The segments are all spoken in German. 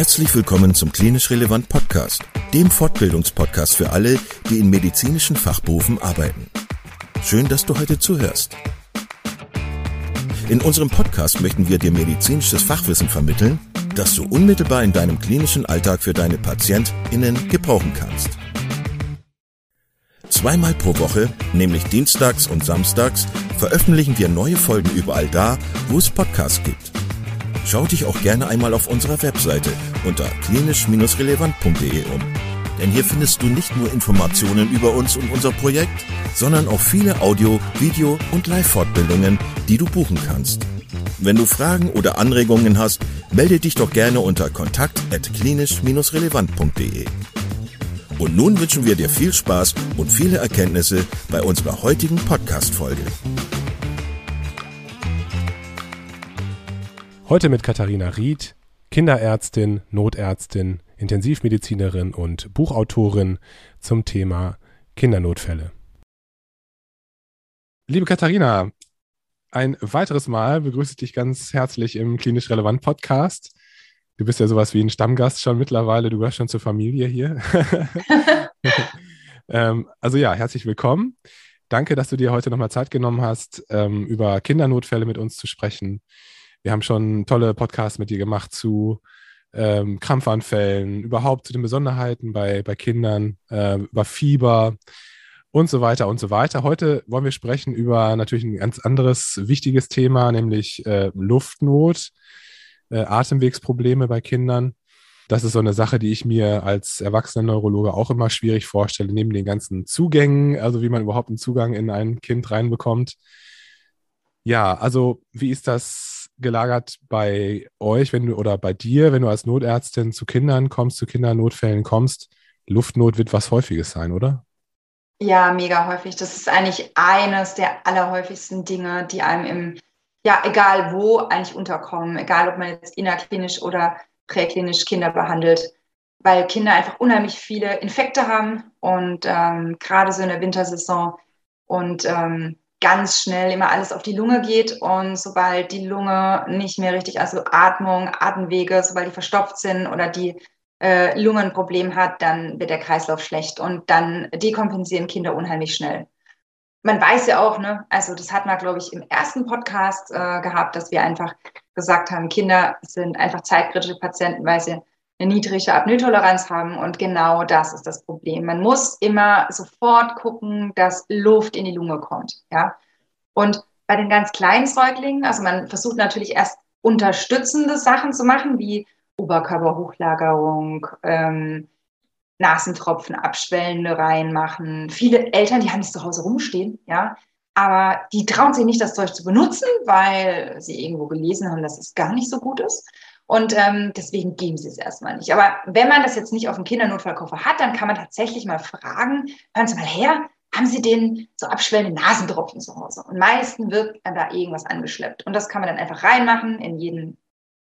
Herzlich willkommen zum Klinisch Relevant Podcast, dem Fortbildungspodcast für alle, die in medizinischen Fachberufen arbeiten. Schön, dass du heute zuhörst. In unserem Podcast möchten wir dir medizinisches Fachwissen vermitteln, das du unmittelbar in deinem klinischen Alltag für deine PatientInnen gebrauchen kannst. Zweimal pro Woche, nämlich dienstags und samstags, veröffentlichen wir neue Folgen überall da, wo es Podcasts gibt. Schau dich auch gerne einmal auf unserer Webseite unter klinisch-relevant.de um. Denn hier findest du nicht nur Informationen über uns und unser Projekt, sondern auch viele Audio-, Video- und Live-Fortbildungen, die du buchen kannst. Wenn du Fragen oder Anregungen hast, melde dich doch gerne unter kontakt.klinisch-relevant.de. Und nun wünschen wir dir viel Spaß und viele Erkenntnisse bei unserer heutigen Podcast-Folge. Heute mit Katharina Ried, Kinderärztin, Notärztin, Intensivmedizinerin und Buchautorin zum Thema Kindernotfälle. Liebe Katharina, ein weiteres Mal begrüße ich dich ganz herzlich im Klinisch Relevant Podcast. Du bist ja sowas wie ein Stammgast schon mittlerweile, du gehörst schon zur Familie hier. ähm, also ja, herzlich willkommen. Danke, dass du dir heute nochmal Zeit genommen hast, ähm, über Kindernotfälle mit uns zu sprechen. Wir haben schon tolle Podcasts mit dir gemacht zu ähm, Krampfanfällen, überhaupt zu den Besonderheiten bei, bei Kindern, äh, über Fieber und so weiter und so weiter. Heute wollen wir sprechen über natürlich ein ganz anderes wichtiges Thema, nämlich äh, Luftnot, äh, Atemwegsprobleme bei Kindern. Das ist so eine Sache, die ich mir als erwachsener Neurologe auch immer schwierig vorstelle, neben den ganzen Zugängen, also wie man überhaupt einen Zugang in ein Kind reinbekommt. Ja, also wie ist das gelagert bei euch, wenn du oder bei dir, wenn du als Notärztin zu Kindern kommst, zu Kindernotfällen kommst? Luftnot wird was Häufiges sein, oder? Ja, mega häufig. Das ist eigentlich eines der allerhäufigsten Dinge, die einem im, ja, egal wo, eigentlich unterkommen. Egal, ob man jetzt innerklinisch oder präklinisch Kinder behandelt. Weil Kinder einfach unheimlich viele Infekte haben und ähm, gerade so in der Wintersaison. Und ähm, ganz schnell immer alles auf die Lunge geht und sobald die Lunge nicht mehr richtig, also Atmung, Atemwege, sobald die verstopft sind oder die äh, Lunge ein Problem hat, dann wird der Kreislauf schlecht und dann dekompensieren Kinder unheimlich schnell. Man weiß ja auch, ne, also das hat man, glaube ich, im ersten Podcast äh, gehabt, dass wir einfach gesagt haben, Kinder sind einfach zeitkritische Patienten, weil sie eine niedrige Apnoetoleranz haben. Und genau das ist das Problem. Man muss immer sofort gucken, dass Luft in die Lunge kommt. Ja? Und bei den ganz kleinen Säuglingen, also man versucht natürlich erst unterstützende Sachen zu machen, wie Oberkörperhochlagerung, ähm, Nasentropfen, Abschwellende reinmachen. Viele Eltern, die haben es zu Hause rumstehen, ja, aber die trauen sich nicht, das Zeug zu benutzen, weil sie irgendwo gelesen haben, dass es gar nicht so gut ist. Und ähm, deswegen geben sie es erstmal nicht. Aber wenn man das jetzt nicht auf dem Kindernotfallkoffer hat, dann kann man tatsächlich mal fragen, hören Sie mal her, haben Sie den so abschwellende Nasentropfen zu Hause? Und meistens wird da irgendwas angeschleppt. Und das kann man dann einfach reinmachen in jeden,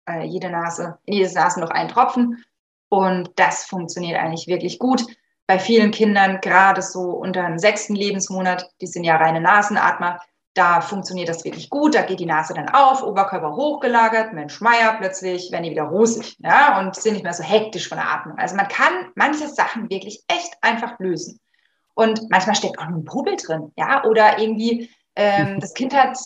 äh, jede Nase, in jedes Nasenloch einen Tropfen. Und das funktioniert eigentlich wirklich gut. Bei vielen Kindern, gerade so unter dem sechsten Lebensmonat, die sind ja reine Nasenatmer, da funktioniert das wirklich gut, da geht die Nase dann auf, Oberkörper hochgelagert, Mensch Meier plötzlich werden die wieder rosig ja, und sind nicht mehr so hektisch von der Atmung. Also man kann manche Sachen wirklich echt einfach lösen. Und manchmal steckt auch nur ein Popel drin, ja, oder irgendwie ähm, das Kind hat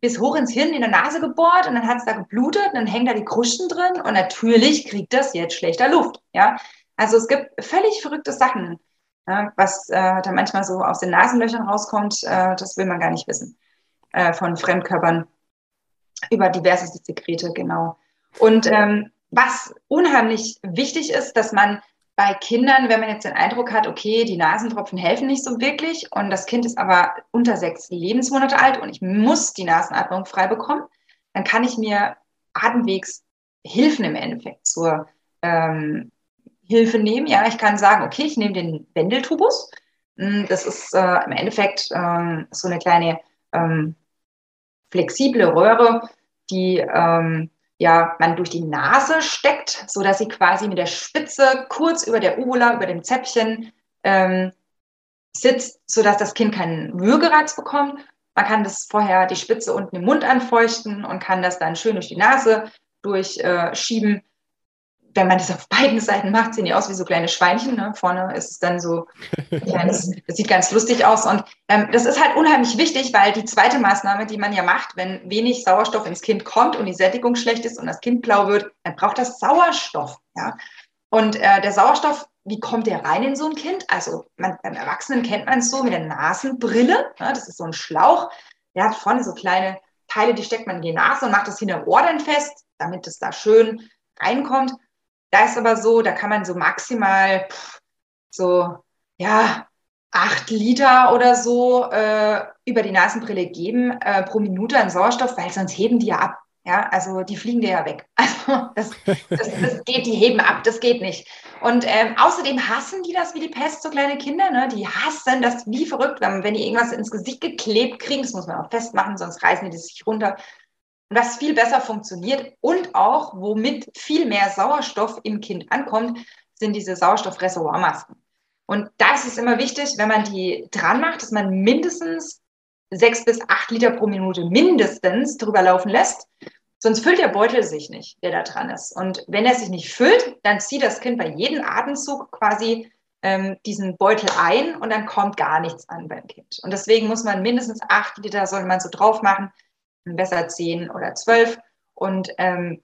bis hoch ins Hirn in der Nase gebohrt und dann hat es da geblutet und dann hängen da die Krusten drin und natürlich kriegt das jetzt schlechter Luft, ja. Also es gibt völlig verrückte Sachen, ja, was äh, da manchmal so aus den Nasenlöchern rauskommt, äh, das will man gar nicht wissen äh, von Fremdkörpern über diverse Sekrete, genau. Und ähm, was unheimlich wichtig ist, dass man bei Kindern, wenn man jetzt den Eindruck hat, okay, die Nasentropfen helfen nicht so wirklich und das Kind ist aber unter sechs Lebensmonate alt und ich muss die Nasenatmung frei bekommen, dann kann ich mir Atemwegshilfen im Endeffekt zur ähm, Hilfe nehmen. Ja, ich kann sagen, okay, ich nehme den Wendeltubus. Hm, das ist äh, im Endeffekt äh, so eine kleine ähm, flexible Röhre, die ähm, ja, man durch die Nase steckt, so dass sie quasi mit der Spitze kurz über der Uvula, über dem Zäpfchen ähm, sitzt, so dass das Kind keinen Würgereiz bekommt. Man kann das vorher die Spitze unten im Mund anfeuchten und kann das dann schön durch die Nase durchschieben. Äh, wenn man das auf beiden Seiten macht, sehen die aus wie so kleine Schweinchen. Ne? Vorne ist es dann so, ja, das, das, sieht ganz lustig aus. Und ähm, das ist halt unheimlich wichtig, weil die zweite Maßnahme, die man ja macht, wenn wenig Sauerstoff ins Kind kommt und die Sättigung schlecht ist und das Kind blau wird, dann braucht das Sauerstoff. Ja? Und äh, der Sauerstoff, wie kommt der rein in so ein Kind? Also man, beim Erwachsenen kennt man es so mit der Nasenbrille. Ja? Das ist so ein Schlauch. Der hat vorne so kleine Teile, die steckt man in die Nase und macht das hinter Ohr dann fest, damit es da schön reinkommt. Da ist aber so, da kann man so maximal so, ja, acht Liter oder so äh, über die Nasenbrille geben äh, pro Minute an Sauerstoff, weil sonst heben die ja ab. Ja, also die fliegen dir ja weg. Also das, das, das geht, die heben ab, das geht nicht. Und ähm, außerdem hassen die das wie die Pest, so kleine Kinder. Ne? Die hassen das wie verrückt, wenn, wenn die irgendwas ins Gesicht geklebt kriegen. Das muss man auch festmachen, sonst reißen die das sich runter. Was viel besser funktioniert und auch, womit viel mehr Sauerstoff im Kind ankommt, sind diese Sauerstoffreservoirmasken. Und da ist es immer wichtig, wenn man die dran macht, dass man mindestens sechs bis acht Liter pro Minute mindestens drüber laufen lässt. Sonst füllt der Beutel sich nicht, der da dran ist. Und wenn er sich nicht füllt, dann zieht das Kind bei jedem Atemzug quasi ähm, diesen Beutel ein und dann kommt gar nichts an beim Kind. Und deswegen muss man mindestens acht Liter, soll man so drauf machen, besser 10 oder 12. Und ähm,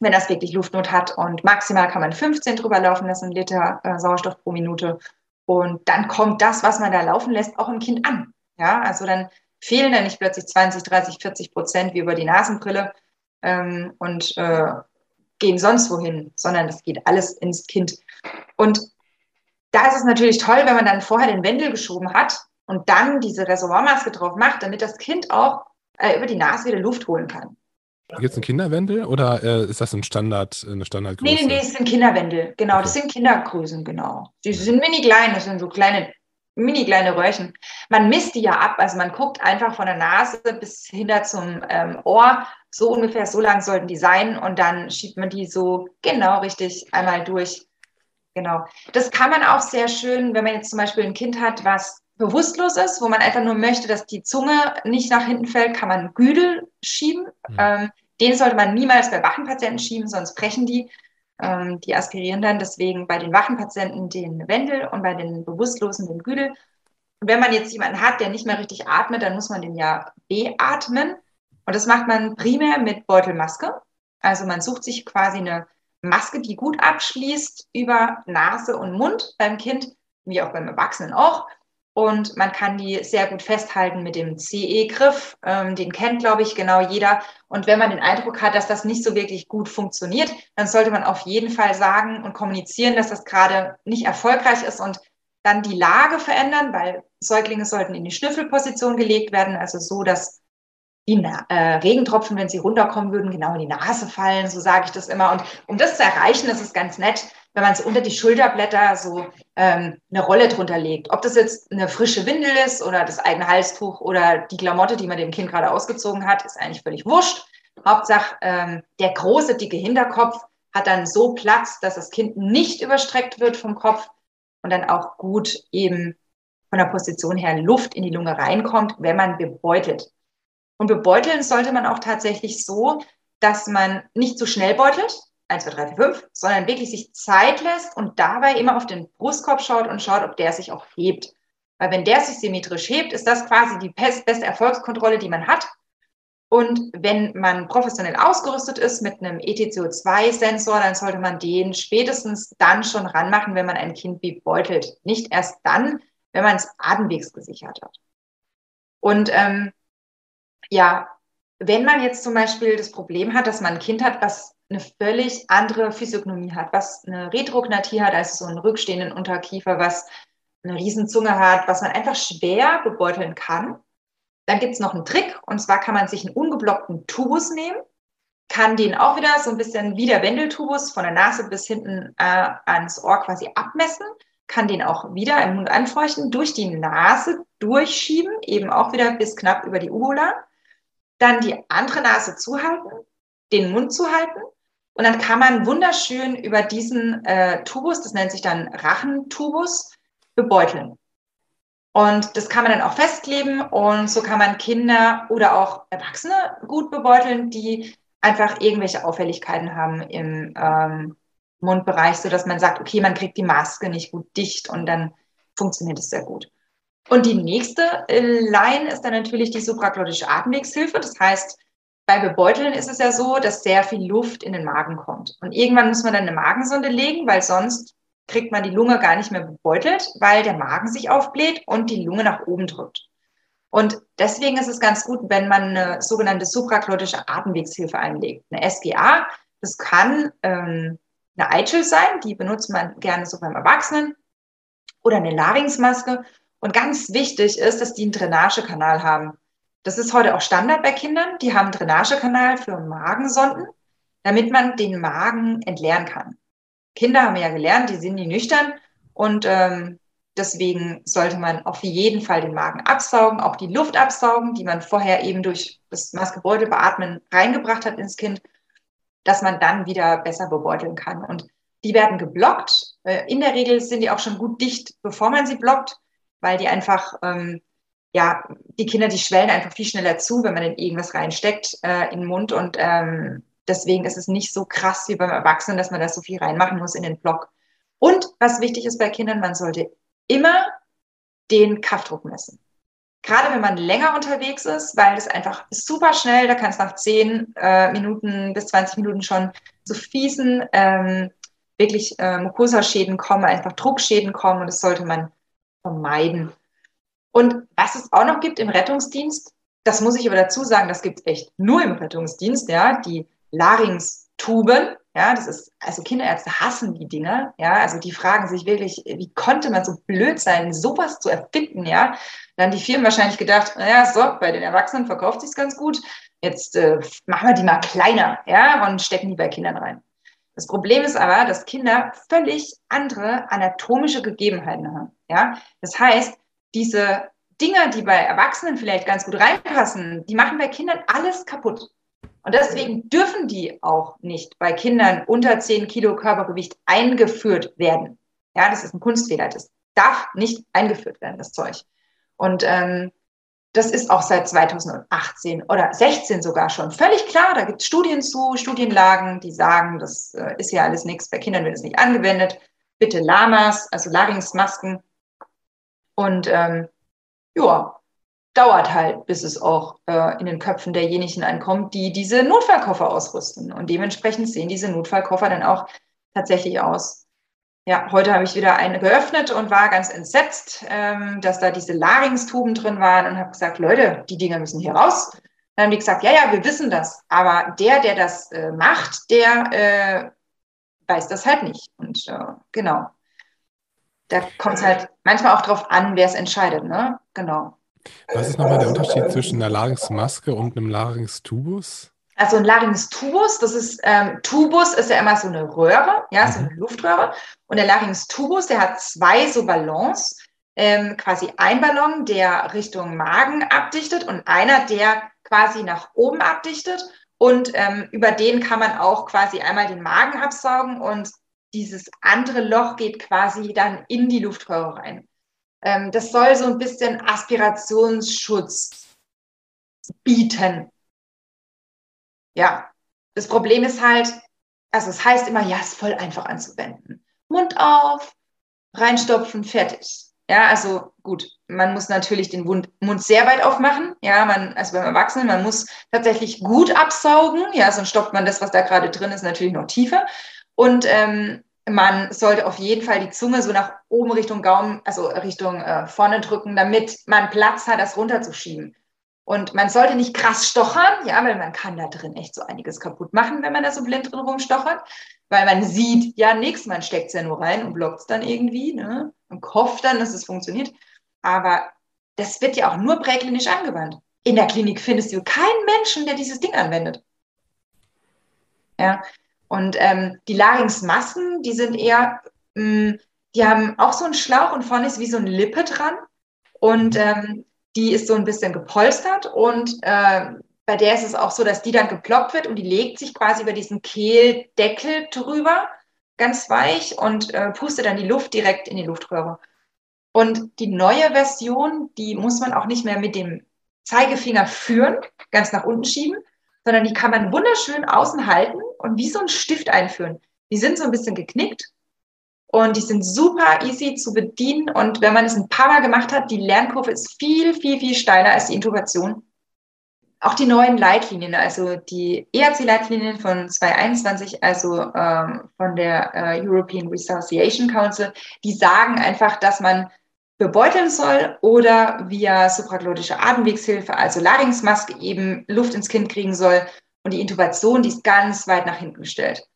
wenn das wirklich Luftnot hat und maximal kann man 15 drüber laufen lassen, Liter äh, Sauerstoff pro Minute. Und dann kommt das, was man da laufen lässt, auch im Kind an. Ja, also dann fehlen dann nicht plötzlich 20, 30, 40 Prozent wie über die Nasenbrille ähm, und äh, gehen sonst wohin, sondern das geht alles ins Kind. Und da ist es natürlich toll, wenn man dann vorher den Wendel geschoben hat und dann diese Reservoirmaske drauf macht, damit das Kind auch äh, über die Nase wieder Luft holen kann. Gibt es einen Kinderwendel oder äh, ist das ein Standard, eine Standardgröße? Nee, nee, nee, es sind Kinderwendel. Genau, okay. das sind Kindergrößen, genau. Die sind mini klein, das sind so kleine, mini kleine Röhrchen. Man misst die ja ab, also man guckt einfach von der Nase bis hinter zum ähm, Ohr. So ungefähr so lang sollten die sein und dann schiebt man die so genau richtig einmal durch. Genau. Das kann man auch sehr schön, wenn man jetzt zum Beispiel ein Kind hat, was bewusstlos ist, wo man einfach nur möchte, dass die Zunge nicht nach hinten fällt, kann man Güdel schieben. Mhm. Ähm, den sollte man niemals bei wachen Patienten schieben, sonst brechen die. Ähm, die aspirieren dann deswegen bei den wachen Patienten den Wendel und bei den Bewusstlosen den Güdel. Und wenn man jetzt jemanden hat, der nicht mehr richtig atmet, dann muss man den ja beatmen. Und das macht man primär mit Beutelmaske. Also man sucht sich quasi eine Maske, die gut abschließt über Nase und Mund beim Kind, wie auch beim Erwachsenen auch. Und man kann die sehr gut festhalten mit dem CE-Griff. Ähm, den kennt, glaube ich, genau jeder. Und wenn man den Eindruck hat, dass das nicht so wirklich gut funktioniert, dann sollte man auf jeden Fall sagen und kommunizieren, dass das gerade nicht erfolgreich ist und dann die Lage verändern, weil Säuglinge sollten in die Schnüffelposition gelegt werden, also so, dass die äh, Regentropfen, wenn sie runterkommen würden, genau in die Nase fallen, so sage ich das immer. Und um das zu erreichen, ist es ganz nett, wenn man es unter die Schulterblätter so ähm, eine Rolle drunter legt. Ob das jetzt eine frische Windel ist oder das eigene Halstuch oder die Klamotte, die man dem Kind gerade ausgezogen hat, ist eigentlich völlig wurscht. Hauptsache, ähm, der große, dicke Hinterkopf hat dann so Platz, dass das Kind nicht überstreckt wird vom Kopf und dann auch gut eben von der Position her Luft in die Lunge reinkommt, wenn man bebeutelt. Und bebeuteln sollte man auch tatsächlich so, dass man nicht zu schnell beutelt, 1, 2, 3, 4, 5, sondern wirklich sich Zeit lässt und dabei immer auf den Brustkorb schaut und schaut, ob der sich auch hebt. Weil wenn der sich symmetrisch hebt, ist das quasi die beste Erfolgskontrolle, die man hat. Und wenn man professionell ausgerüstet ist mit einem ETCO2-Sensor, dann sollte man den spätestens dann schon ranmachen, wenn man ein Kind beutelt. Nicht erst dann, wenn man es atemwegsgesichert hat. Und ähm, ja, wenn man jetzt zum Beispiel das Problem hat, dass man ein Kind hat, was eine völlig andere Physiognomie hat, was eine Retrognathie hat, also so einen rückstehenden Unterkiefer, was eine Riesenzunge hat, was man einfach schwer bebeuteln kann. Dann gibt es noch einen Trick, und zwar kann man sich einen ungeblockten Tubus nehmen, kann den auch wieder so ein bisschen wie der Wendeltubus von der Nase bis hinten äh, ans Ohr quasi abmessen, kann den auch wieder im Mund anfeuchten, durch die Nase durchschieben, eben auch wieder bis knapp über die Uvula, dann die andere Nase zuhalten, den Mund zuhalten und dann kann man wunderschön über diesen äh, Tubus, das nennt sich dann Rachentubus, bebeuteln. Und das kann man dann auch festkleben und so kann man Kinder oder auch Erwachsene gut bebeuteln, die einfach irgendwelche Auffälligkeiten haben im, ähm, Mundbereich, sodass man sagt, okay, man kriegt die Maske nicht gut dicht und dann funktioniert es sehr gut. Und die nächste äh, Line ist dann natürlich die supraglottische Atemwegshilfe. Das heißt, bei Bebeuteln ist es ja so, dass sehr viel Luft in den Magen kommt. Und irgendwann muss man dann eine Magensonde legen, weil sonst kriegt man die Lunge gar nicht mehr bebeutelt, weil der Magen sich aufbläht und die Lunge nach oben drückt. Und deswegen ist es ganz gut, wenn man eine sogenannte supraglottische Atemwegshilfe einlegt. Eine SGA, das kann ähm, eine Eitschel sein, die benutzt man gerne so beim Erwachsenen, oder eine Larynxmaske. Und ganz wichtig ist, dass die einen Drainagekanal haben. Das ist heute auch Standard bei Kindern. Die haben einen Drainagekanal für Magensonden, damit man den Magen entleeren kann. Kinder haben ja gelernt, die sind nie nüchtern und ähm, deswegen sollte man auf jeden Fall den Magen absaugen, auch die Luft absaugen, die man vorher eben durch das Maskebeutel beatmen reingebracht hat ins Kind, dass man dann wieder besser bebeuteln kann. Und die werden geblockt. Äh, in der Regel sind die auch schon gut dicht, bevor man sie blockt, weil die einfach ähm, ja, die Kinder, die schwellen einfach viel schneller zu, wenn man in irgendwas reinsteckt äh, in den Mund. Und ähm, deswegen ist es nicht so krass wie beim Erwachsenen, dass man da so viel reinmachen muss in den Block. Und was wichtig ist bei Kindern, man sollte immer den Kaffdruck messen. Gerade wenn man länger unterwegs ist, weil es einfach super schnell, da kann es nach 10 äh, Minuten bis 20 Minuten schon zu fiesen, ähm, wirklich äh, Mucosa-Schäden kommen, einfach Druckschäden kommen und das sollte man vermeiden. Und was es auch noch gibt im Rettungsdienst, das muss ich aber dazu sagen, das gibt es echt nur im Rettungsdienst, ja, die Larynx-Tuben, ja, das ist, also Kinderärzte hassen die Dinger, ja, also die fragen sich wirklich, wie konnte man so blöd sein, sowas zu erfinden, ja. Dann die Firmen wahrscheinlich gedacht, naja, so, bei den Erwachsenen verkauft sich's ganz gut, jetzt äh, machen wir die mal kleiner, ja, und stecken die bei Kindern rein. Das Problem ist aber, dass Kinder völlig andere anatomische Gegebenheiten haben, ja. Das heißt, diese Dinger, die bei Erwachsenen vielleicht ganz gut reinpassen, die machen bei Kindern alles kaputt. Und deswegen dürfen die auch nicht bei Kindern unter 10 Kilo Körpergewicht eingeführt werden. Ja, das ist ein Kunstfehler. Das darf nicht eingeführt werden, das Zeug. Und ähm, das ist auch seit 2018 oder 16 sogar schon völlig klar. Da gibt es Studien zu, Studienlagen, die sagen, das äh, ist ja alles nichts. Bei Kindern wird es nicht angewendet. Bitte Lamas, also Larynxmasken, und ähm, ja, dauert halt, bis es auch äh, in den Köpfen derjenigen ankommt, die diese Notfallkoffer ausrüsten. Und dementsprechend sehen diese Notfallkoffer dann auch tatsächlich aus. Ja, heute habe ich wieder eine geöffnet und war ganz entsetzt, ähm, dass da diese Larynxtuben drin waren und habe gesagt, Leute, die Dinger müssen hier raus. Dann haben die gesagt, ja, ja, wir wissen das. Aber der, der das äh, macht, der äh, weiß das halt nicht. Und äh, genau da kommt es halt manchmal auch drauf an, wer es entscheidet, ne? Genau. Was ist nochmal der Unterschied zwischen einer Larynxmaske und einem Larynx-Tubus? Also ein Larynx-Tubus, das ist, ähm, Tubus ist ja immer so eine Röhre, ja, so eine mhm. Luftröhre. Und der Larynx-Tubus, der hat zwei so Ballons, ähm, quasi ein Ballon, der Richtung Magen abdichtet und einer, der quasi nach oben abdichtet. Und ähm, über den kann man auch quasi einmal den Magen absaugen und dieses andere Loch geht quasi dann in die Luftröhre rein. Ähm, das soll so ein bisschen Aspirationsschutz bieten. Ja, das Problem ist halt, also es heißt immer, ja, es ist voll einfach anzuwenden. Mund auf, reinstopfen, fertig. Ja, also gut, man muss natürlich den Mund, Mund sehr weit aufmachen. Ja, man, also beim Erwachsenen, man muss tatsächlich gut absaugen. Ja, sonst stoppt man das, was da gerade drin ist, natürlich noch tiefer. Und ähm, man sollte auf jeden Fall die Zunge so nach oben Richtung Gaumen, also Richtung äh, vorne drücken, damit man Platz hat, das runterzuschieben. Und man sollte nicht krass stochern, ja, weil man kann da drin echt so einiges kaputt machen, wenn man da so blind drin rumstochert, weil man sieht ja nichts, man steckt es ja nur rein und blockt es dann irgendwie, ne, und hofft dann, dass es funktioniert. Aber das wird ja auch nur präklinisch angewandt. In der Klinik findest du keinen Menschen, der dieses Ding anwendet. Ja, und ähm, die Larynxmasken, die sind eher, mh, mm, die haben auch so einen Schlauch und vorne ist wie so eine Lippe dran. Und ähm, die ist so ein bisschen gepolstert und äh, bei der ist es auch so, dass die dann geploppt wird und die legt sich quasi über diesen Kehldeckel drüber, ganz weich und äh, pustet dann die Luft direkt in die Luftröhre. Und die neue Version, die muss man auch nicht mehr mit dem Zeigefinger führen, ganz nach unten schieben, sondern die kann man wunderschön außen halten und wie so ein Stift einführen. die sind so ein bisschen geknickt und die sind super easy zu bedienen. Und wenn man es ein paar Mal gemacht hat, die Lernkurve ist viel, viel, viel steiler als die Intubation. Auch die neuen Leitlinien, also die ERC-Leitlinien von 2021, also ähm, von der äh, European Resuscitation Council, die sagen einfach, dass man bebeuteln soll oder via supraglottische Atemwegshilfe, also Larynxmaske, eben Luft ins Kind kriegen soll. Und die Intubation, die ist ganz weit nach hinten gestellt.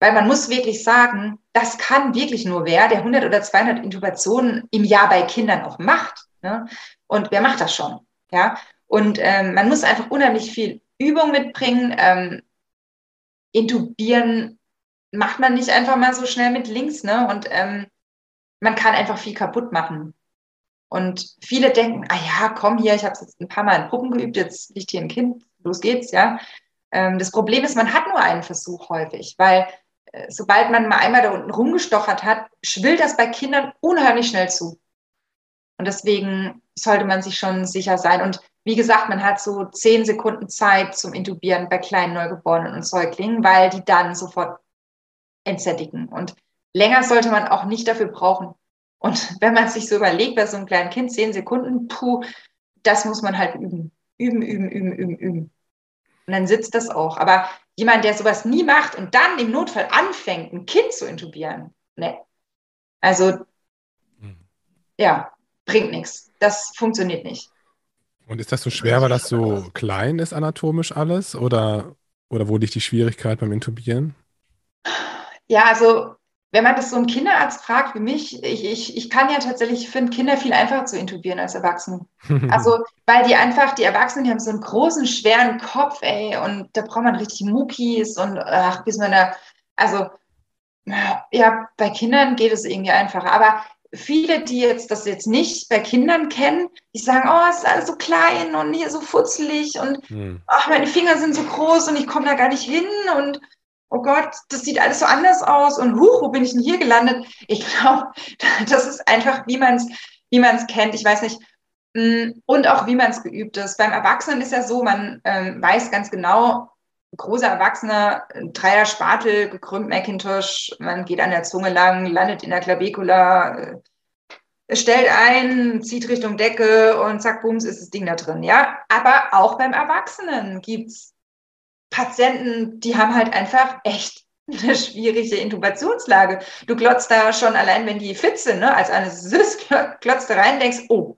Weil man muss wirklich sagen, das kann wirklich nur wer, der 100 oder 200 Intubationen im Jahr bei Kindern auch macht. Ne? Und wer macht das schon? Ja. Und ähm, man muss einfach unheimlich viel Übung mitbringen. Ähm, intubieren macht man nicht einfach mal so schnell mit links. Ne? Und ähm, man kann einfach viel kaputt machen. Und viele denken, ah ja, komm hier, ich habe jetzt ein paar Mal in Puppen geübt, jetzt liegt hier ein Kind, los geht's, ja. Ähm, das Problem ist, man hat nur einen Versuch häufig, weil äh, sobald man mal einmal da unten rumgestochert hat, schwillt das bei Kindern unheimlich schnell zu. Und deswegen sollte man sich schon sicher sein. Und wie gesagt, man hat so zehn Sekunden Zeit zum Intubieren bei kleinen Neugeborenen und Säuglingen, weil die dann sofort entsättigen. Und länger sollte man auch nicht dafür brauchen. Und wenn man sich so überlegt, bei so einem kleinen Kind zehn Sekunden, puh, das muss man halt üben. Üben, üben, üben, üben, üben. Und dann sitzt das auch. Aber jemand, der sowas nie macht und dann im Notfall anfängt, ein Kind zu intubieren, ne. Also, hm. ja, bringt nichts. Das funktioniert nicht. Und ist das so schwer, weil das so klein ist anatomisch alles? Oder, oder wo liegt die Schwierigkeit beim Intubieren? Ja, also wenn man das so einen Kinderarzt fragt wie mich, ich, ich, ich kann ja tatsächlich, ich finde Kinder viel einfacher zu intubieren als Erwachsene. Also, weil die einfach, die Erwachsenen, die haben so einen großen, schweren Kopf, ey, und da braucht man richtig Muckis und ach, bis man da, also, ja, bei Kindern geht es irgendwie einfacher. Aber viele, die jetzt das jetzt nicht bei Kindern kennen, die sagen, oh, es ist alles so klein und hier so futzelig und hm. ach, meine Finger sind so groß und ich komme da gar nicht hin und oh Gott, das sieht alles so anders aus und huch, wo bin ich denn hier gelandet? Ich glaube, das ist einfach, wie man es wie man's kennt. Ich weiß nicht, mm, und auch wie man es geübt ist. Beim Erwachsenen ist ja so, man ähm, weiß ganz genau, großer Erwachsener, Dreier Spatel, gekrümmt Macintosh, man geht an der Zunge lang, landet in der Klabekula, äh, stellt ein, zieht Richtung Decke und zack, bums, ist das Ding da drin. Ja, aber auch beim Erwachsenen gibt es Patienten, die haben halt einfach echt eine schwierige Intubationslage. Du glotzt da schon allein, wenn die fit sind, ne? als Anästhesist, glotzt da rein, denkst, oh,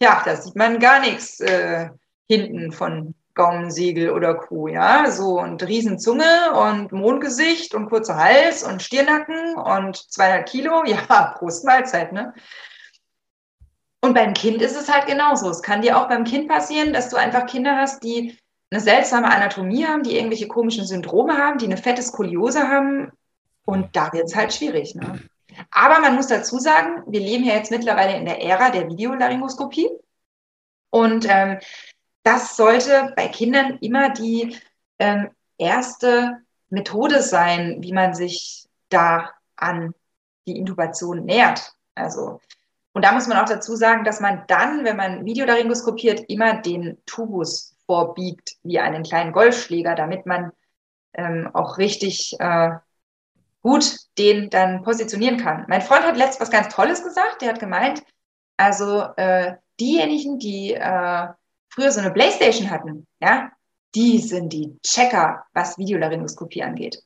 ja, da sieht man gar nichts äh, hinten von Gaumensiegel oder Kuh, ja, so und Riesenzunge und Mondgesicht und kurzer Hals und Stirnacken und 200 Kilo, ja, Prost Mahlzeit, ne? Und beim Kind ist es halt genauso. Es kann dir auch beim Kind passieren, dass du einfach Kinder hast, die eine seltsame Anatomie haben, die irgendwelche komischen Syndrome haben, die eine fette Skoliose haben. Und da wird es halt schwierig. Ne? Aber man muss dazu sagen, wir leben ja jetzt mittlerweile in der Ära der Videolaryngoskopie. Und ähm, das sollte bei Kindern immer die ähm, erste Methode sein, wie man sich da an die Intubation nähert. Also, und da muss man auch dazu sagen, dass man dann, wenn man Videolaryngoskopiert, immer den Tubus vorbiegt wie einen kleinen Golfschläger, damit man ähm, auch richtig äh, gut den dann positionieren kann. Mein Freund hat letztens was ganz Tolles gesagt. Der hat gemeint, also äh, diejenigen, die äh, früher so eine Playstation hatten, ja, die sind die Checker, was Videolaryngoskopie angeht.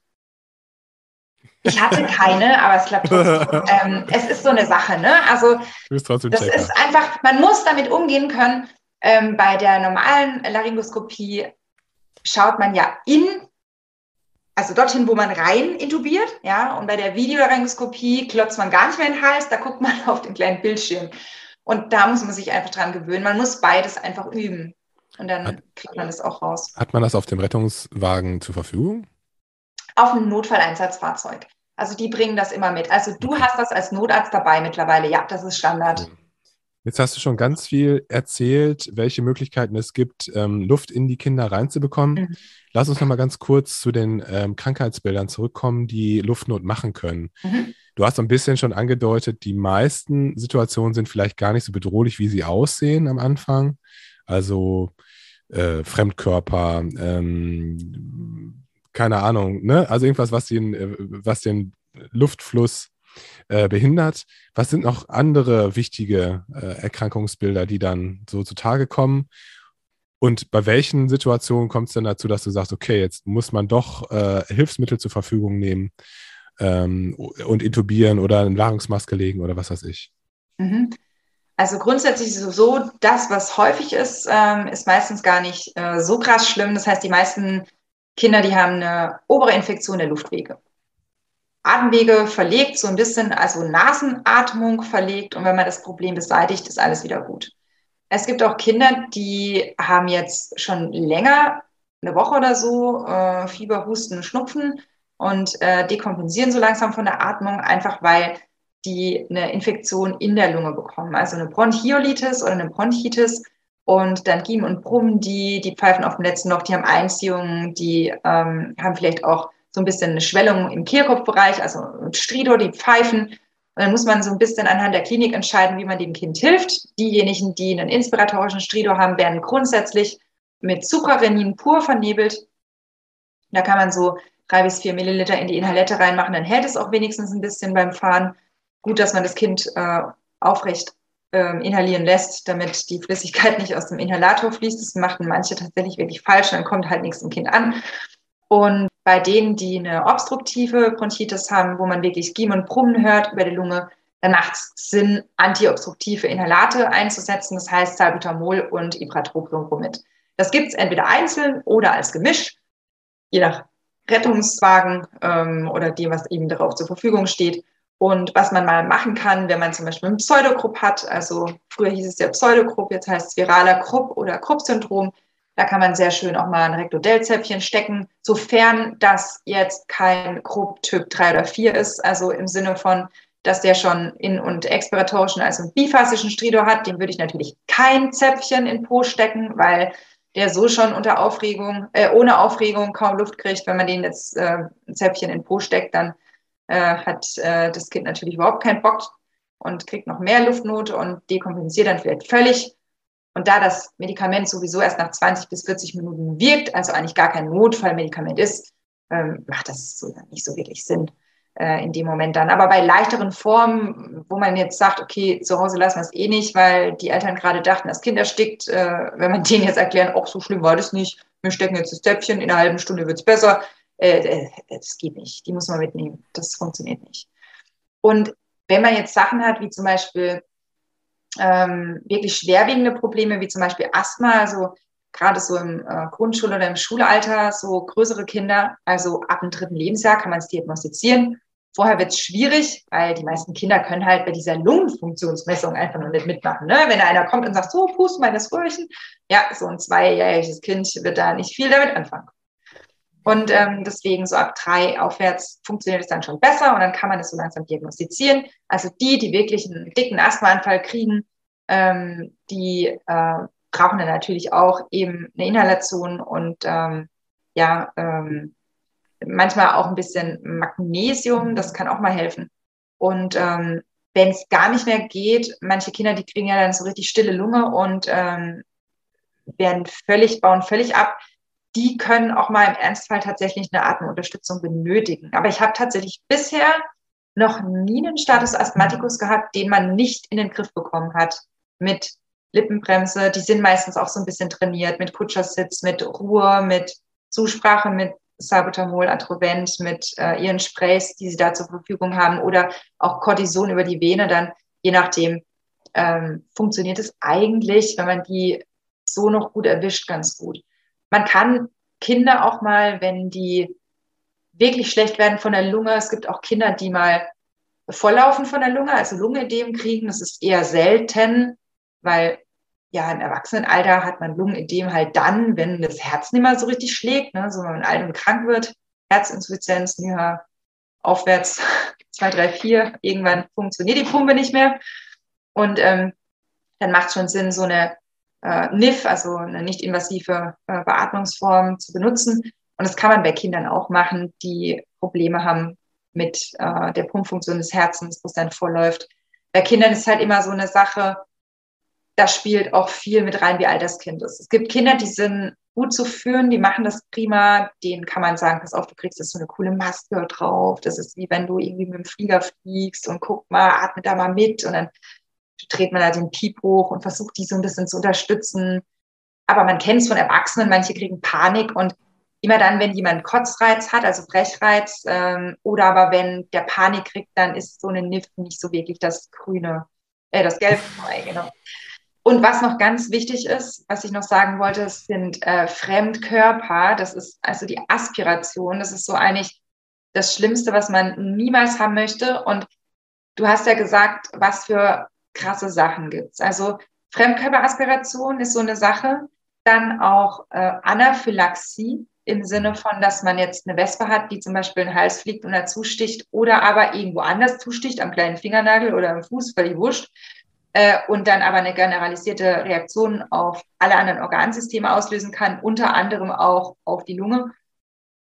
Ich hatte keine, aber es klappt trotzdem. ähm, es ist so eine Sache, ne? Also das Checker. ist einfach, man muss damit umgehen können, ähm, bei der normalen Laryngoskopie schaut man ja in, also dorthin, wo man rein intubiert, ja, und bei der Videolaryngoskopie klotzt man gar nicht mehr in den Hals, da guckt man auf den kleinen Bildschirm. Und da muss man sich einfach dran gewöhnen. Man muss beides einfach üben. Und dann hat, kriegt man das auch raus. Hat man das auf dem Rettungswagen zur Verfügung? Auf einem Notfalleinsatzfahrzeug. Also die bringen das immer mit. Also du hast das als Notarzt dabei mittlerweile. Ja, das ist Standard. Okay. Jetzt hast du schon ganz viel erzählt, welche Möglichkeiten es gibt, ähm, Luft in die Kinder reinzubekommen. Mhm. Lass uns noch mal ganz kurz zu den ähm, Krankheitsbildern zurückkommen, die Luftnot machen können. Mhm. Du hast so ein bisschen schon angedeutet, die meisten Situationen sind vielleicht gar nicht so bedrohlich, wie sie aussehen am Anfang. Also äh, Fremdkörper, ähm, keine Ahnung, ne? Also irgendwas, was den, äh, was den Luftfluss äh, behindert. Was sind noch andere wichtige äh, Erkrankungsbilder, die dann so zutage kommen? Und bei welchen Situationen kommt es denn dazu, dass du sagst, okay, jetzt muss man doch äh, Hilfsmittel zur Verfügung nehmen ähm, und intubieren oder eine Nahrungsmaske legen oder was weiß ich? Mhm. Also grundsätzlich so, das, was häufig ist, ähm, ist meistens gar nicht äh, so krass schlimm. Das heißt, die meisten Kinder, die haben eine obere Infektion der Luftwege. Atemwege verlegt, so ein bisschen, also Nasenatmung verlegt. Und wenn man das Problem beseitigt, ist alles wieder gut. Es gibt auch Kinder, die haben jetzt schon länger, eine Woche oder so, äh, Fieber, Husten, Schnupfen und äh, dekompensieren so langsam von der Atmung, einfach weil die eine Infektion in der Lunge bekommen, also eine Bronchiolitis oder eine Bronchitis. Und dann giemen und brummen die, die pfeifen auf dem letzten Loch, die haben Einziehungen, die ähm, haben vielleicht auch so ein bisschen eine Schwellung im Kehlkopfbereich, also Stridor, die pfeifen. Und dann muss man so ein bisschen anhand der Klinik entscheiden, wie man dem Kind hilft. Diejenigen, die einen inspiratorischen Stridor haben, werden grundsätzlich mit Suprarenin pur vernebelt. Da kann man so drei bis vier Milliliter in die Inhalette reinmachen, dann hält es auch wenigstens ein bisschen beim Fahren. Gut, dass man das Kind äh, aufrecht äh, inhalieren lässt, damit die Flüssigkeit nicht aus dem Inhalator fließt. Das machen manche tatsächlich wirklich falsch, dann kommt halt nichts im Kind an. Und bei denen, die eine obstruktive Bronchitis haben, wo man wirklich Giem und Brummen hört über die Lunge, dann macht es Sinn, antiobstruktive Inhalate einzusetzen, das heißt Salbutamol und Ipratropiumbromid. Das gibt es entweder einzeln oder als Gemisch, je nach Rettungswagen ähm, oder dem, was eben darauf zur Verfügung steht. Und was man mal machen kann, wenn man zum Beispiel einen Pseudogrupp hat, also früher hieß es ja Pseudogrupp, jetzt heißt es viraler Krupp oder Krupp-Syndrom, da kann man sehr schön auch mal ein Rektodellzäpfchen stecken, sofern das jetzt kein Krupp Typ 3 oder 4 ist, also im Sinne von, dass der schon in- und expiratorischen, also biphasischen Stridor hat, dem würde ich natürlich kein Zäpfchen in Po stecken, weil der so schon unter Aufregung, äh, ohne Aufregung kaum Luft kriegt. Wenn man den jetzt äh, ein Zäpfchen in Po steckt, dann äh, hat äh, das Kind natürlich überhaupt keinen Bock und kriegt noch mehr Luftnot und dekompensiert dann vielleicht völlig. Und da das Medikament sowieso erst nach 20 bis 40 Minuten wirkt, also eigentlich gar kein Notfallmedikament ist, ähm, macht das so nicht so wirklich Sinn äh, in dem Moment dann. Aber bei leichteren Formen, wo man jetzt sagt, okay, zu Hause lassen wir es eh nicht, weil die Eltern gerade dachten, das Kind erstickt, äh, wenn man denen jetzt erklären, auch so schlimm war das nicht, wir stecken jetzt das Täppchen, in einer halben Stunde wird es besser, äh, äh, das geht nicht, die muss man mitnehmen, das funktioniert nicht. Und wenn man jetzt Sachen hat, wie zum Beispiel ähm, wirklich schwerwiegende Probleme, wie zum Beispiel Asthma, also gerade so im äh, Grundschul- oder im Schulalter, so größere Kinder, also ab dem dritten Lebensjahr kann man es diagnostizieren. Vorher wird es schwierig, weil die meisten Kinder können halt bei dieser Lungenfunktionsmessung einfach noch nicht mitmachen. Ne? Wenn einer kommt und sagt, so, pust mal das Röhrchen, ja, so ein zweijähriges Kind wird da nicht viel damit anfangen. Und ähm, deswegen so ab drei aufwärts funktioniert es dann schon besser und dann kann man es so langsam diagnostizieren. Also die, die wirklich einen dicken Asthmaanfall kriegen, ähm, die äh, brauchen dann natürlich auch eben eine Inhalation und ähm, ja, ähm, manchmal auch ein bisschen Magnesium, das kann auch mal helfen. Und ähm, wenn es gar nicht mehr geht, manche Kinder, die kriegen ja dann so richtig stille Lunge und ähm, werden völlig, bauen völlig ab die können auch mal im Ernstfall tatsächlich eine Atemunterstützung benötigen. Aber ich habe tatsächlich bisher noch nie einen Status Asthmaticus gehabt, den man nicht in den Griff bekommen hat mit Lippenbremse. Die sind meistens auch so ein bisschen trainiert mit Kutschersitz, mit Ruhe, mit Zusprache, mit Salbutamol, Atrovent, mit äh, ihren Sprays, die sie da zur Verfügung haben oder auch Cortison über die Vene, dann je nachdem ähm, funktioniert es eigentlich, wenn man die so noch gut erwischt, ganz gut. Man kann Kinder auch mal, wenn die wirklich schlecht werden von der Lunge, es gibt auch Kinder, die mal volllaufen von der Lunge, also Lungenödem kriegen. Das ist eher selten, weil ja im Erwachsenenalter hat man Lungenödem halt dann, wenn das Herz nicht mehr so richtig schlägt, ne? so wenn man alt und krank wird, Herzinsuffizienz, ja, aufwärts, zwei, drei, vier, irgendwann funktioniert die Pumpe nicht mehr. Und ähm, dann macht es schon Sinn, so eine äh, NIF, also eine nicht invasive äh, Beatmungsform zu benutzen. Und das kann man bei Kindern auch machen, die Probleme haben mit äh, der Pumpfunktion des Herzens, wo es dann vorläuft. Bei Kindern ist halt immer so eine Sache, da spielt auch viel mit rein, wie alt das Kind ist. Es gibt Kinder, die sind gut zu führen. Die machen das prima. Denen kann man sagen, pass auf, du kriegst jetzt so eine coole Maske drauf. Das ist wie wenn du irgendwie mit dem Flieger fliegst und guck mal, atme da mal mit und dann dreht man da den Piep hoch und versucht die so ein bisschen zu unterstützen. Aber man kennt es von Erwachsenen, manche kriegen Panik und immer dann, wenn jemand Kotzreiz hat, also Brechreiz, ähm, oder aber wenn der Panik kriegt, dann ist so eine NIF nicht so wirklich das grüne, äh, das gelbe genau. Und was noch ganz wichtig ist, was ich noch sagen wollte, sind äh, Fremdkörper. Das ist also die Aspiration. Das ist so eigentlich das Schlimmste, was man niemals haben möchte. Und du hast ja gesagt, was für krasse Sachen gibt's. Also Fremdkörperaspiration ist so eine Sache. Dann auch äh, Anaphylaxie im Sinne von, dass man jetzt eine Wespe hat, die zum Beispiel in den Hals fliegt und dazu sticht oder aber irgendwo anders zusticht, am kleinen Fingernagel oder am Fuß, völlig wurscht. Äh, und dann aber eine generalisierte Reaktion auf alle anderen Organsysteme auslösen kann, unter anderem auch auf die Lunge.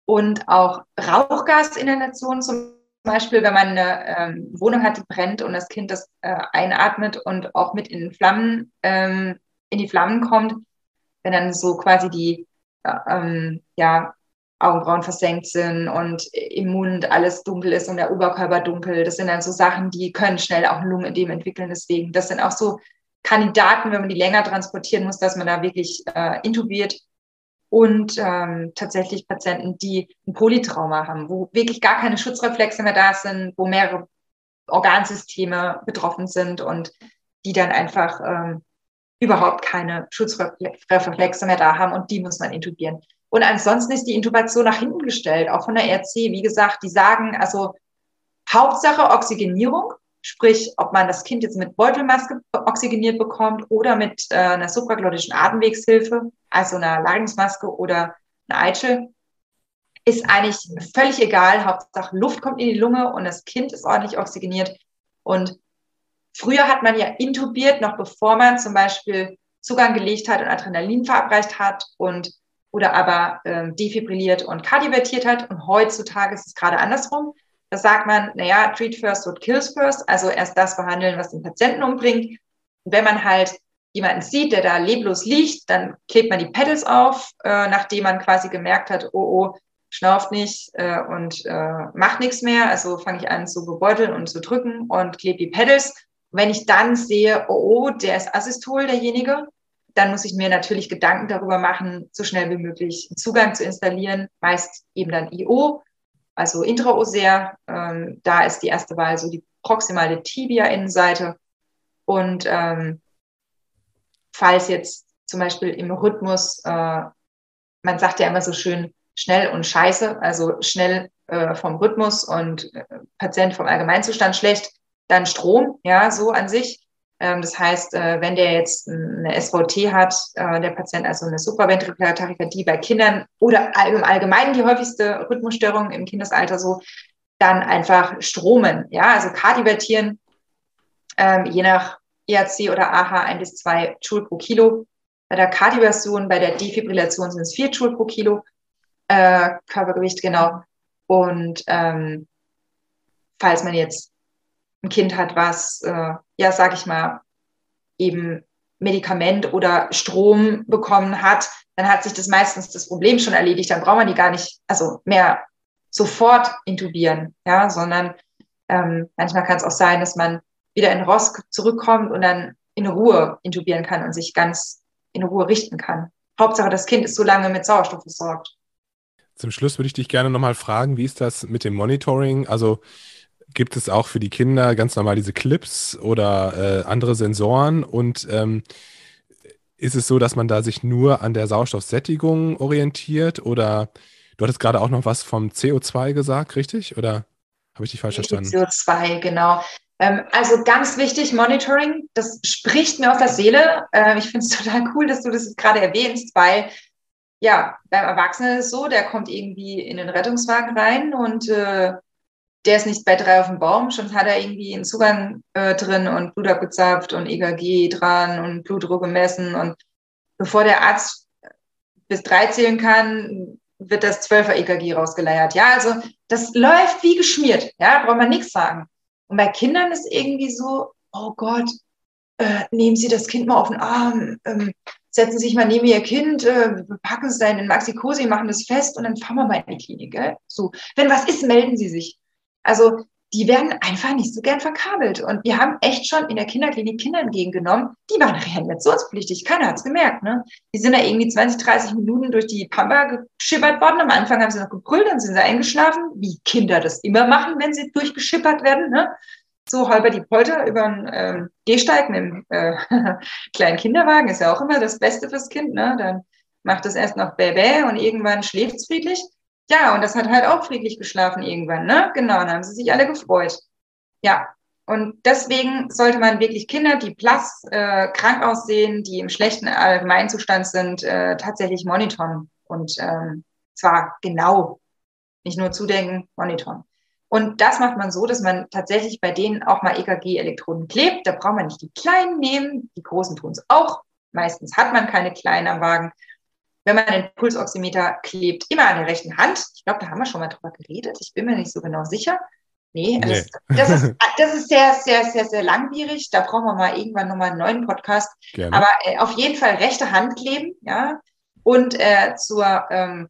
Und auch Rauchgasinhalation zum Beispiel, wenn man eine ähm, Wohnung hat, die brennt und das Kind das äh, einatmet und auch mit in Flammen, ähm, in die Flammen kommt, wenn dann so quasi die ähm, ja, Augenbrauen versenkt sind und im Mund alles dunkel ist und der Oberkörper dunkel. Das sind dann so Sachen, die können schnell auch ein Lungenödem entwickeln. Deswegen, das sind auch so Kandidaten, wenn man die länger transportieren muss, dass man da wirklich äh, intubiert. Und ähm, tatsächlich Patienten, die ein Polytrauma haben, wo wirklich gar keine Schutzreflexe mehr da sind, wo mehrere Organsysteme betroffen sind und die dann einfach ähm, überhaupt keine Schutzreflexe mehr da haben und die muss man intubieren. Und ansonsten ist die Intubation nach hinten gestellt, auch von der RC. Wie gesagt, die sagen also Hauptsache Oxygenierung, sprich, ob man das Kind jetzt mit Beutelmaske oxygeniert bekommt oder mit äh, einer supraglottischen Atemwegshilfe, also einer Larynxmaske oder einer Eitschel, ist eigentlich völlig egal. Hauptsache Luft kommt in die Lunge und das Kind ist ordentlich oxygeniert. Und Früher hat man ja intubiert, noch bevor man zum Beispiel Zugang gelegt hat und Adrenalin verabreicht hat und oder aber ähm, defibrilliert und kardiovertiert hat. Und heutzutage ist es gerade andersrum. Da sagt man, naja, treat first what kills first, also erst das behandeln, was den Patienten umbringt. Und wenn man halt jemanden sieht, der da leblos liegt, dann klebt man die Pedals auf, äh, nachdem man quasi gemerkt hat, oh, oh, schnauft nicht äh, und äh, macht nichts mehr. Also fange ich an zu bebeuteln und zu drücken und klebe die Pedals wenn ich dann sehe, oh, oh, der ist Assistol, derjenige, dann muss ich mir natürlich Gedanken darüber machen, so schnell wie möglich einen Zugang zu installieren, meist eben dann IO, also intraoser. Ähm, da ist die erste Wahl so die proximale Tibia-Innenseite. Und ähm, falls jetzt zum Beispiel im Rhythmus, äh, man sagt ja immer so schön schnell und scheiße, also schnell äh, vom Rhythmus und äh, Patient vom Allgemeinzustand schlecht, dann Strom, ja, so an sich. Ähm, das heißt, äh, wenn der jetzt eine SVT hat, äh, der Patient also eine supraventrikuläre Tachykardie bei Kindern oder im Allgemeinen die häufigste Rhythmusstörung im Kindesalter so, dann einfach Stromen, ja, also kardiovertieren, ähm, je nach ERC oder AH ein bis zwei Joule pro Kilo. Bei der Kardioversion, bei der Defibrillation sind es vier Joule pro Kilo äh, Körpergewicht, genau. Und ähm, falls man jetzt ein Kind hat, was, äh, ja, sag ich mal, eben Medikament oder Strom bekommen hat, dann hat sich das meistens das Problem schon erledigt. Dann braucht man die gar nicht, also mehr sofort intubieren, ja, sondern ähm, manchmal kann es auch sein, dass man wieder in Rosk zurückkommt und dann in Ruhe intubieren kann und sich ganz in Ruhe richten kann. Hauptsache, das Kind ist so lange mit Sauerstoff versorgt. Zum Schluss würde ich dich gerne nochmal fragen, wie ist das mit dem Monitoring? Also gibt es auch für die Kinder ganz normal diese Clips oder äh, andere Sensoren und ähm, ist es so, dass man da sich nur an der Sauerstoffsättigung orientiert oder du hattest gerade auch noch was vom CO2 gesagt, richtig? Oder habe ich dich falsch verstanden? CO2, genau. Ähm, also ganz wichtig, Monitoring, das spricht mir aus der Seele. Äh, ich finde es total cool, dass du das gerade erwähnst, weil ja, beim Erwachsenen ist es so, der kommt irgendwie in den Rettungswagen rein und äh, der ist nicht bei drei auf dem Baum, schon hat er irgendwie einen Zugang äh, drin und Blut abgezapft und EKG dran und Blutdruck gemessen. Und bevor der Arzt bis drei zählen kann, wird das 12er EKG rausgeleiert. Ja, also das läuft wie geschmiert. Ja, braucht man nichts sagen. Und bei Kindern ist irgendwie so, oh Gott, äh, nehmen Sie das Kind mal auf den Arm, ähm, setzen sich mal neben ihr Kind, äh, packen es da in Maxikosi, machen das fest und dann fahren wir mal in die Klinik. Gell? So, wenn was ist, melden Sie sich. Also die werden einfach nicht so gern verkabelt. Und wir haben echt schon in der Kinderklinik Kinder entgegengenommen, die waren reanimationspflichtig. Keiner hat's gemerkt. Ne? Die sind da irgendwie 20, 30 Minuten durch die Pampa geschippert worden. Am Anfang haben sie noch gebrüllt, dann sind sie eingeschlafen, wie Kinder das immer machen, wenn sie durchgeschippert werden. Ne? So halber die Polter über einen äh, Gehsteig mit einem äh, kleinen Kinderwagen ist ja auch immer das Beste fürs Kind. Ne? Dann macht es erst noch Bäh und irgendwann schläft es friedlich. Ja, und das hat halt auch friedlich geschlafen irgendwann, ne? Genau, dann haben sie sich alle gefreut. Ja, und deswegen sollte man wirklich Kinder, die blass, äh, krank aussehen, die im schlechten Allgemeinzustand sind, äh, tatsächlich monitoren. Und ähm, zwar genau, nicht nur zudenken, monitoren. Und das macht man so, dass man tatsächlich bei denen auch mal EKG-Elektroden klebt. Da braucht man nicht die kleinen nehmen, die großen tun es auch. Meistens hat man keine kleinen am Wagen wenn man den Pulsoximeter klebt, immer an der rechten Hand. Ich glaube, da haben wir schon mal drüber geredet. Ich bin mir nicht so genau sicher. Nee, nee. Das, das, ist, das ist sehr, sehr, sehr, sehr langwierig. Da brauchen wir mal irgendwann nochmal einen neuen Podcast. Gerne. Aber äh, auf jeden Fall rechte Hand kleben, ja. Und äh, zur, ähm,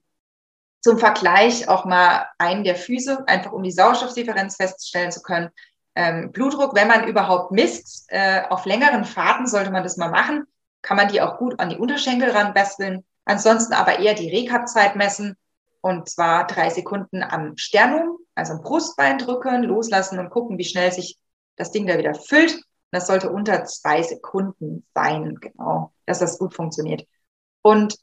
zum Vergleich auch mal einen der Füße, einfach um die Sauerstoffdifferenz feststellen zu können. Ähm, Blutdruck, wenn man überhaupt misst, äh, auf längeren Fahrten sollte man das mal machen. Kann man die auch gut an die Unterschenkel ranbesteln. Ansonsten aber eher die Rekap-Zeit messen und zwar drei Sekunden am Sternum, also am Brustbein drücken, loslassen und gucken, wie schnell sich das Ding da wieder füllt. Das sollte unter zwei Sekunden sein, genau, dass das gut funktioniert. Und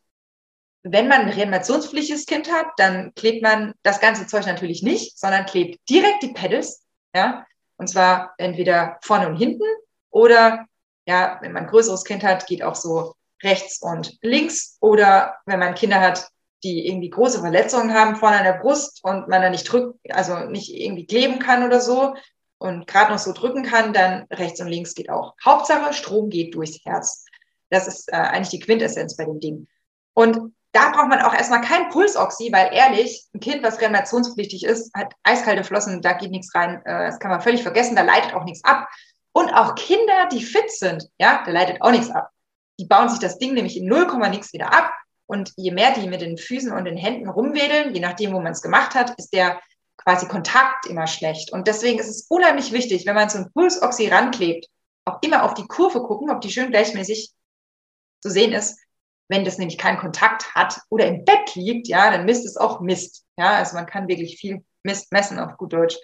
wenn man ein reanimationspflichtiges Kind hat, dann klebt man das ganze Zeug natürlich nicht, sondern klebt direkt die Pedals, ja, und zwar entweder vorne und hinten oder ja, wenn man ein größeres Kind hat, geht auch so rechts und links. Oder wenn man Kinder hat, die irgendwie große Verletzungen haben vorne an der Brust und man da nicht drückt, also nicht irgendwie kleben kann oder so und gerade noch so drücken kann, dann rechts und links geht auch. Hauptsache, Strom geht durchs Herz. Das ist äh, eigentlich die Quintessenz bei dem Ding. Und da braucht man auch erstmal kein Pulsoxy, weil ehrlich, ein Kind, was reanimationspflichtig ist, hat eiskalte Flossen, da geht nichts rein. Äh, das kann man völlig vergessen, da leitet auch nichts ab. Und auch Kinder, die fit sind, ja, da leitet auch nichts ab die bauen sich das Ding nämlich in 0, nix wieder ab. Und je mehr die mit den Füßen und den Händen rumwedeln, je nachdem, wo man es gemacht hat, ist der quasi Kontakt immer schlecht. Und deswegen ist es unheimlich wichtig, wenn man so ein Pulsoxy ranklebt, auch immer auf die Kurve gucken, ob die schön gleichmäßig zu sehen ist. Wenn das nämlich keinen Kontakt hat oder im Bett liegt, ja, dann misst es auch Mist. Ja, also man kann wirklich viel Mist messen auf gut Deutsch.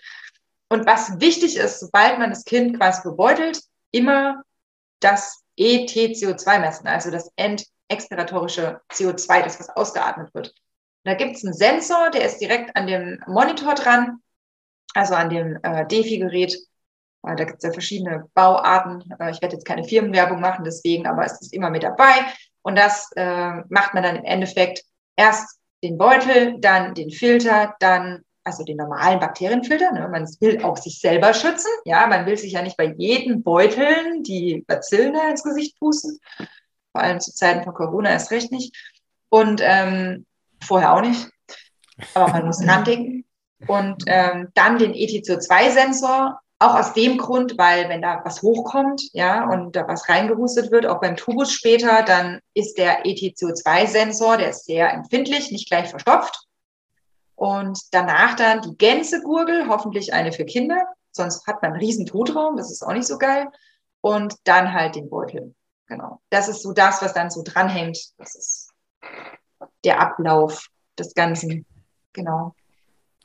Und was wichtig ist, sobald man das Kind quasi bebeutelt, immer das ETCO2 messen, also das endexpiratorische CO2, das was ausgeatmet wird. Da gibt es einen Sensor, der ist direkt an dem Monitor dran, also an dem äh, DeFi-Gerät. Äh, da gibt es ja verschiedene Bauarten. Äh, ich werde jetzt keine Firmenwerbung machen, deswegen, aber es ist immer mit dabei. Und das äh, macht man dann im Endeffekt erst den Beutel, dann den Filter, dann also den normalen Bakterienfilter. Ne? Man will auch sich selber schützen. Ja, man will sich ja nicht bei jedem Beuteln die Bazillen ins Gesicht pusten. Vor allem zu Zeiten von Corona erst recht nicht. Und ähm, vorher auch nicht. Aber man muss nachdenken. Und ähm, dann den ETCO2-Sensor, auch aus dem Grund, weil wenn da was hochkommt, ja, und da was reingehustet wird, auch beim Tubus später, dann ist der ETCO2-Sensor, der ist sehr empfindlich, nicht gleich verstopft. Und danach dann die Gänsegurgel, hoffentlich eine für Kinder, sonst hat man einen riesen Totraum, das ist auch nicht so geil. Und dann halt den Beutel. Genau. Das ist so das, was dann so dranhängt. Das ist der Ablauf des Ganzen. Genau.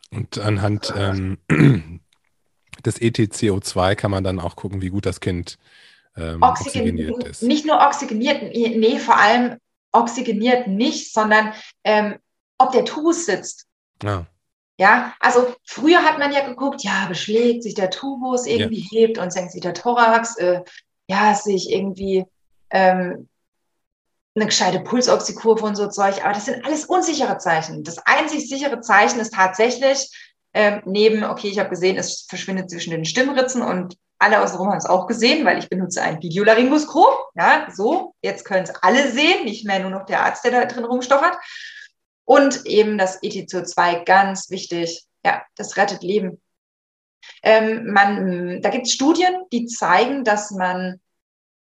Und anhand ähm, des ETCO2 kann man dann auch gucken, wie gut das Kind ähm, oxygeniert ist. Nicht nur oxygeniert, nee, vor allem oxygeniert nicht, sondern ähm, ob der Tubus sitzt. Ja. Ja, also früher hat man ja geguckt, ja, beschlägt sich der Tubus, irgendwie ja. hebt und senkt sich der Thorax, äh, ja, sehe ich irgendwie ähm, eine gescheite Pulsoxykurve und so Zeug, aber das sind alles unsichere Zeichen. Das einzig sichere Zeichen ist tatsächlich ähm, neben, okay, ich habe gesehen, es verschwindet zwischen den Stimmritzen und alle außenrum haben es auch gesehen, weil ich benutze ein Videolaryngoskop. Ja, so, jetzt können es alle sehen, nicht mehr nur noch der Arzt, der da drin rumstochert. Und eben das ETCO2, ganz wichtig. Ja, das rettet Leben. Ähm, man, da gibt es Studien, die zeigen, dass man,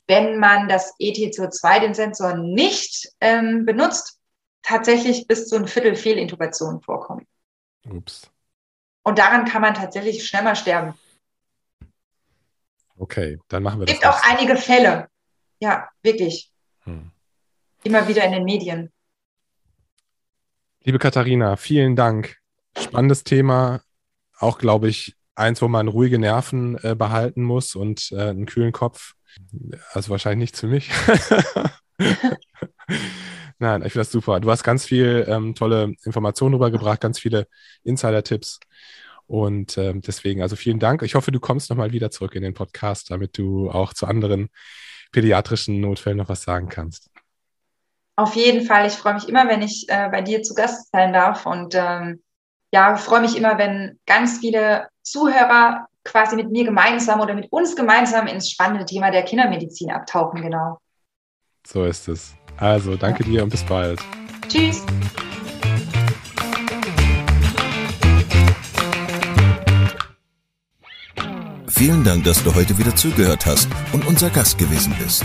wenn man das ETCO2, den Sensor, nicht ähm, benutzt, tatsächlich bis zu ein Viertel Fehlintubation vorkommen. Ups. Und daran kann man tatsächlich schneller sterben. Okay, dann machen wir das. Es gibt auch einige Fälle. Ja, wirklich. Hm. Immer wieder in den Medien. Liebe Katharina, vielen Dank. Spannendes Thema. Auch, glaube ich, eins, wo man ruhige Nerven äh, behalten muss und äh, einen kühlen Kopf. Also wahrscheinlich nichts für mich. Nein, ich finde das super. Du hast ganz viel ähm, tolle Informationen rübergebracht, ganz viele Insider-Tipps. Und ähm, deswegen, also vielen Dank. Ich hoffe, du kommst nochmal wieder zurück in den Podcast, damit du auch zu anderen pädiatrischen Notfällen noch was sagen kannst. Auf jeden Fall. Ich freue mich immer, wenn ich äh, bei dir zu Gast sein darf. Und ähm, ja, freue mich immer, wenn ganz viele Zuhörer quasi mit mir gemeinsam oder mit uns gemeinsam ins spannende Thema der Kindermedizin abtauchen, genau. So ist es. Also, danke dir und bis bald. Tschüss. Vielen Dank, dass du heute wieder zugehört hast und unser Gast gewesen bist.